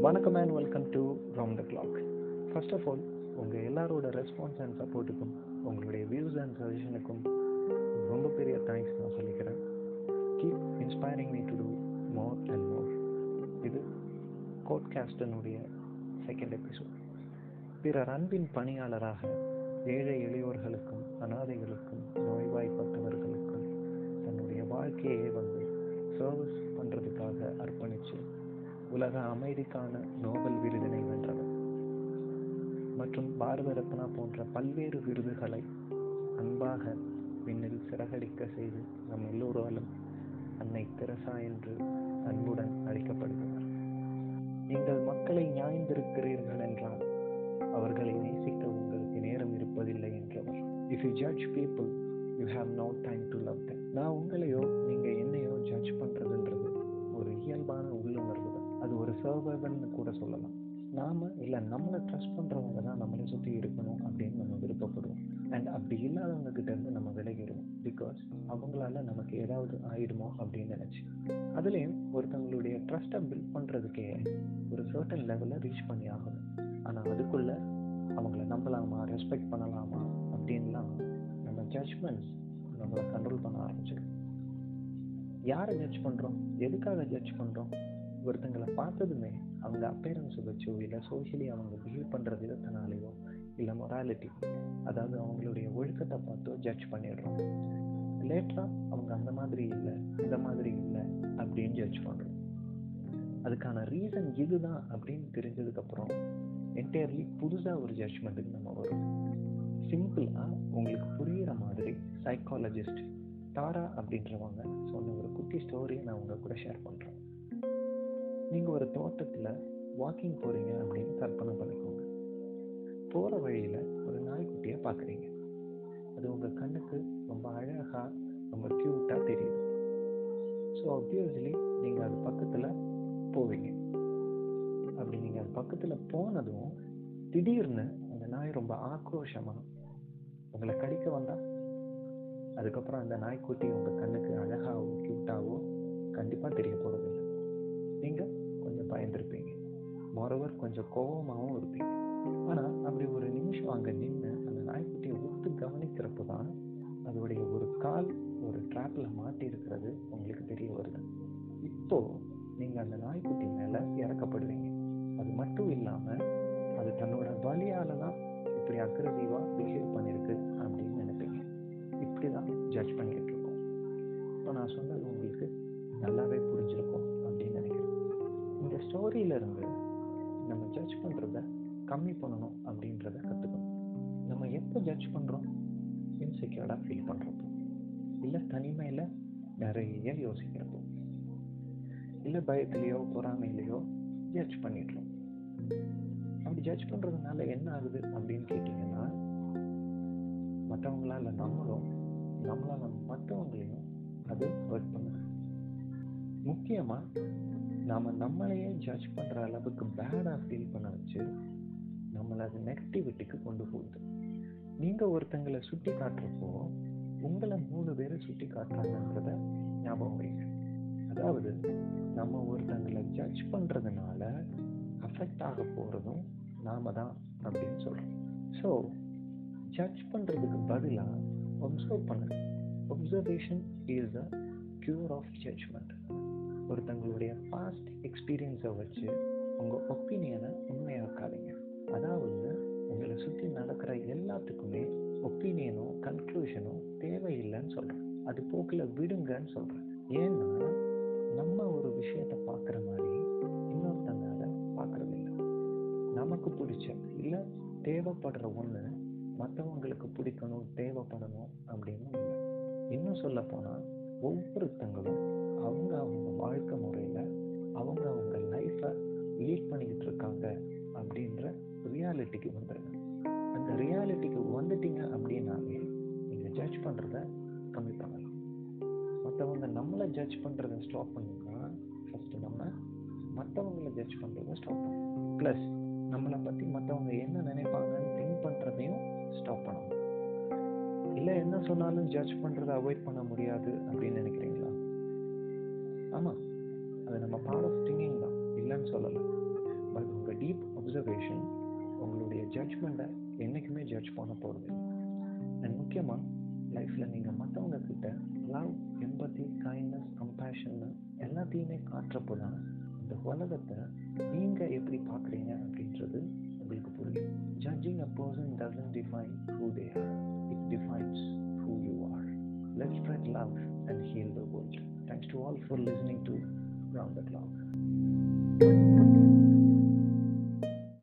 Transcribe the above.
வணக்கம் and welcome to round the clock first of all உங்கள் எல்லாரோட ரெஸ்பான்ஸ் அண்ட் சப்போர்ட்டுக்கும் உங்களுடைய வியூஸ் அண்ட் சஜஷனுக்கும் ரொம்ப பெரிய தேங்க்ஸ் நான் சொல்லிக்கிறேன். Keep inspiring me to do more and more இது கோட்காஸ்டனுடைய செகண்ட் எபிசோட் பிறர் அன்பின் பணியாளராக ஏழை எளியோர்களுக்கும் அனாதைகளுக்கும் நோய்வாய்ப்பட்டவர்களுக்கும் தன்னுடைய வாழ்க்கையே வந்து சர்வீஸ் பண்ணுறதுக்காக உலக அமைதிக்கான நோபல் விருதினை வென்றவர். மற்றும் பாரத ரத்னா போன்ற பல்வேறு விருதுகளை அன்பாக விண்ணில் சிறகடிக்க செய்து நம் எல்லோராலும் அன்னை தெரசா என்று அன்புடன் அழைக்கப்படுகிறார் நீங்கள் மக்களை நியாய்ந்திருக்கிறீர்கள் என்றால் அவர்களை நேசிக்க உங்களுக்கு நேரம் இருப்பதில்லை என்றவர். If you judge people you have no time to love them. நான் உங்களையோ நீங்கள் என்னையோ ஜட்ஜ் பண்ணுறதுன்றது ஒரு இயல்பான உள்ளுணர்வு அது ஒரு சர்வைவல்னு கூட சொல்லலாம். நாம இல்லை நம்மளை ட்ரஸ்ட் பண்ணுறவங்க தான் நம்மளை சுற்றி இருக்கணும் அப்படின்னு நம்ம விருப்பப்படுவோம். அண்ட் அப்படி இல்லாதவங்க கிட்ட இருந்து நம்ம விலகிடுவோம். பிகாஸ் அவங்களால நமக்கு ஏதாவது ஆயிடுமோ அப்படின்னு நினச்சி. அதுலேயும் ஒருத்தவங்களுடைய ட்ரஸ்ட்டை பில்ட் பண்ணுறதுக்கே ஒரு சர்டன் லெவலில் ரீச் பண்ணி ஆகணும். ஆனால் அதுக்குள்ளே அவங்கள நம்பலாமா ரெஸ்பெக்ட் பண்ணலாமா அப்படின்லாம் நம்ம ஜட்ஜ்மெண்ட்ஸ் நம்மளை கண்ட்ரோல் பண்ண ஆரம்பிச்சிடும். யாரை ஜட்ஜ் பண்ணுறோம் எதுக்காக ஜட்ஜ் பண்ணுறோம் ஒருத்தங்களை பார்த்ததுமே அவங்க அப்பேரன்ஸை வச்சோ இல்லை சோஷியலி அவங்க பிஹேவ் பண்ணுற விதத்தினாலேயோ இல்லை மொராலிட்டி அதாவது அவங்களுடைய ஒழுக்கத்தை பார்த்தோ ஜட்ஜ் பண்ணிடுறோம். லேட்டராக அவங்க அந்த மாதிரி இல்லை இந்த மாதிரி இல்லை அப்படின்னு ஜட்ஜ் பண்ணுறோம் அதுக்கான ரீசன் இதுதான் அப்படின்னு தெரிஞ்சதுக்கப்புறம் என்டையர்லி புதுசாக ஒரு ஜட்ஜ்மெண்ட்டுக்கு நம்ம வரும் சிம்பிளாக உங்களுக்கு புரிகிற மாதிரி சைக்காலஜிஸ்ட் தாரா அப்படின்றவங்க சொன்ன ஒரு குட்டி ஸ்டோரியை நான் உங்கள் கூட ஷேர் பண்ணுறேன் நீங்கள் ஒரு தோட்டத்தில் வாக்கிங் போகிறீங்க அப்படின்னு கற்பனை பண்ணிக்கோங்க. போகிற வழியில் ஒரு நாய்க்குட்டியை பார்க்குறீங்க அது உங்கள் கண்ணுக்கு ரொம்ப அழகாக ரொம்ப க்யூட்டாக தெரியுது. ஸோ அப்வியஸ்லி நீங்கள் அது பக்கத்தில் போவீங்க. அப்படி நீங்கள் அது பக்கத்தில் போனதும் திடீர்னு அந்த நாய் ரொம்ப ஆக்ரோஷமாக உங்களை கடிக்க வந்தால் அதுக்கப்புறம் அந்த நாய்க்குட்டி உங்கள் கண்ணுக்கு அழகாகவோ க்யூட்டாகவோ கண்டிப்பாக தெரிய போகிறது நீங்கள் கொஞ்சம் பயந்துருப்பீங்க. மொரவர் கொஞ்சம் கோபமாகவும் இருப்பீங்க. ஆனால் அப்படி ஒரு நிமிஷம் அங்கே நின்று அந்த நாய்க்குட்டியை ஒத்து கவனிக்கிறப்ப தான் அதோடைய ஒரு கால் ஒரு ட்ராப்பில் மாட்டி இருக்கிறது உங்களுக்கு தெரிய வருது. இப்போது நீங்கள் அந்த நாய்க்குட்டி மேலே இறக்கப்படுவீங்க. அது மட்டும் இல்லாமல் அது தன்னோட வழியால் தான் இப்படி அக்ரஸிவாக பிஹேவ் பண்ணியிருக்கு அப்படின்னு நினைப்பீங்க. இப்படி தான் ஜட்ஜ் பண்ணிக்கிட்டு இருக்கோம். இப்போ நான் சொன்னது உங்களுக்கு நல்லாவே புரிஞ்சிருக்கும். இந்த ஸ்டோரியிலேருந்து நம்ம ஜட்ஜ் பண்ணுறத கம்மி பண்ணணும் அப்படின்றத கற்றுக்கணும் நம்ம எப்போ ஜட்ஜ் பண்ணுறோம் இன்செக்யூர்டாக ஃபீல் பண்ணுறப்போ இல்லை தனிமையில் நிறைய யோசிக்கிறப்போ. இல்லை பயத்துலேயோ பொறாமையிலையோ ஜட்ஜ் பண்ணிடுறோம். அப்படி ஜட்ஜ் பண்ணுறதுனால என்ன ஆகுது அப்படின்னு கேட்டிங்கன்னா மற்றவங்களால நம்மளும் நம்மளால மற்றவங்களையும் அது ஒர்க் பண்ணுது முக்கியமாக நாம் நம்மளையே ஜட்ஜ் பண்ணுற அளவுக்கு பேடாக ஃபீல் பண்ண வச்சு நம்மளை அது நெகட்டிவிட்டிக்கு கொண்டு போகுது. நீங்கள் ஒருத்தங்களை சுட்டி காட்டுறப்போ உங்களை மூணு பேரை சுட்டி காட்டுறாங்கன்றத ஞாபகம் வைங்க. அதாவது நம்ம ஒருத்தங்களை ஜட்ஜ் பண்ணுறதுனால அஃபெக்ட் ஆக போகிறதும் நாம தான் அப்படின்னு சொல்கிறோம் ஸோ ஜட்ஜ் பண்ணுறதுக்கு பதிலாக ஒப்சர்வ் பண்ணுங்க. Observation is a cure of judgment ஒருத்தங்களுடைய past எக்ஸ்பீரியன்ஸை வச்சு உங்கள் ஒப்பீனியனை உண்மையாக்காதீங்க அதாவது உங்களை சுற்றி நடக்கிற எல்லாத்துக்குமே ஒப்பீனியனோ கன்க்ளூஷனும் தேவையில்லைன்னு சொல்கிறேன் அது போக்கில் விடுங்கன்னு சொல்கிறேன் ஏன்னா நம்ம ஒரு விஷயத்தை பார்க்குற மாதிரி இன்னொருத்தனால பார்க்குறதில்ல நமக்கு பிடிச்ச இல்லை தேவைப்படுற ஒன்று மற்றவங்களுக்கு பிடிக்கணும் தேவைப்படணும் அப்படின்னு இல்லை. இன்னும் சொல்ல போனால் ஒவ்வொருத்தங்களும் அவங்க அவங்க வாழ்க்கை முறையில் அவங்க அவங்க லைஃப்பை லீட் பண்ணிக்கிட்டு இருக்காங்க அப்படின்ற ரியாலிட்டிக்கு வந்துடுங்க அந்த ரியாலிட்டிக்கு வந்துட்டீங்க அப்படின்னாலே நீங்கள் ஜட்ஜ் பண்ணுறத கம்மி பண்ணலாம். மற்றவங்க நம்மளை ஜட்ஜ் பண்ணுறத ஸ்டாப் பண்ணணும்னா ஃபஸ்ட்டு நம்ம மற்றவங்கள ஜட்ஜ் பண்ணுறத ஸ்டாப் பண்ணணும் ப்ளஸ் நம்மளை பற்றி மற்றவங்க என்ன நினைப்பாங்கன்னு திங்க் பண்ணுறதையும் ஸ்டாப் பண்ணணும். இல்லை என்ன சொன்னாலும் ஜட்ஜ் பண்ணுறதை அவாய்ட் பண்ண முடியாது அப்படின்னு நினைக்கிறீங்களா? ஆமாம் அது நம்ம பார்ட் ஆஃப் திங்கிங் தான் இல்லைன்னு சொல்லலை. பட் உங்கள் டீப் அப்சர்வேஷன் உங்களுடைய ஜட்ஜ்மெண்ட்டை என்றைக்குமே ஜட்ஜ் பண்ண போகிறது அண்ட் முக்கியமாக லைஃப்பில் நீங்கள் மற்றவங்க கிட்ட லவ் எம்பத்தி கைண்ட்னஸ் கம்பேஷன் எல்லாத்தையுமே காட்டுறப்போ தான் இந்த உலகத்தை நீங்கள் எப்படி பார்க்குறீங்க அப்படின்றது உங்களுக்கு புரியும். Judging a person doesn't define who they are it defines who you are let spread love and heal the world thanks to all for listening to round the clock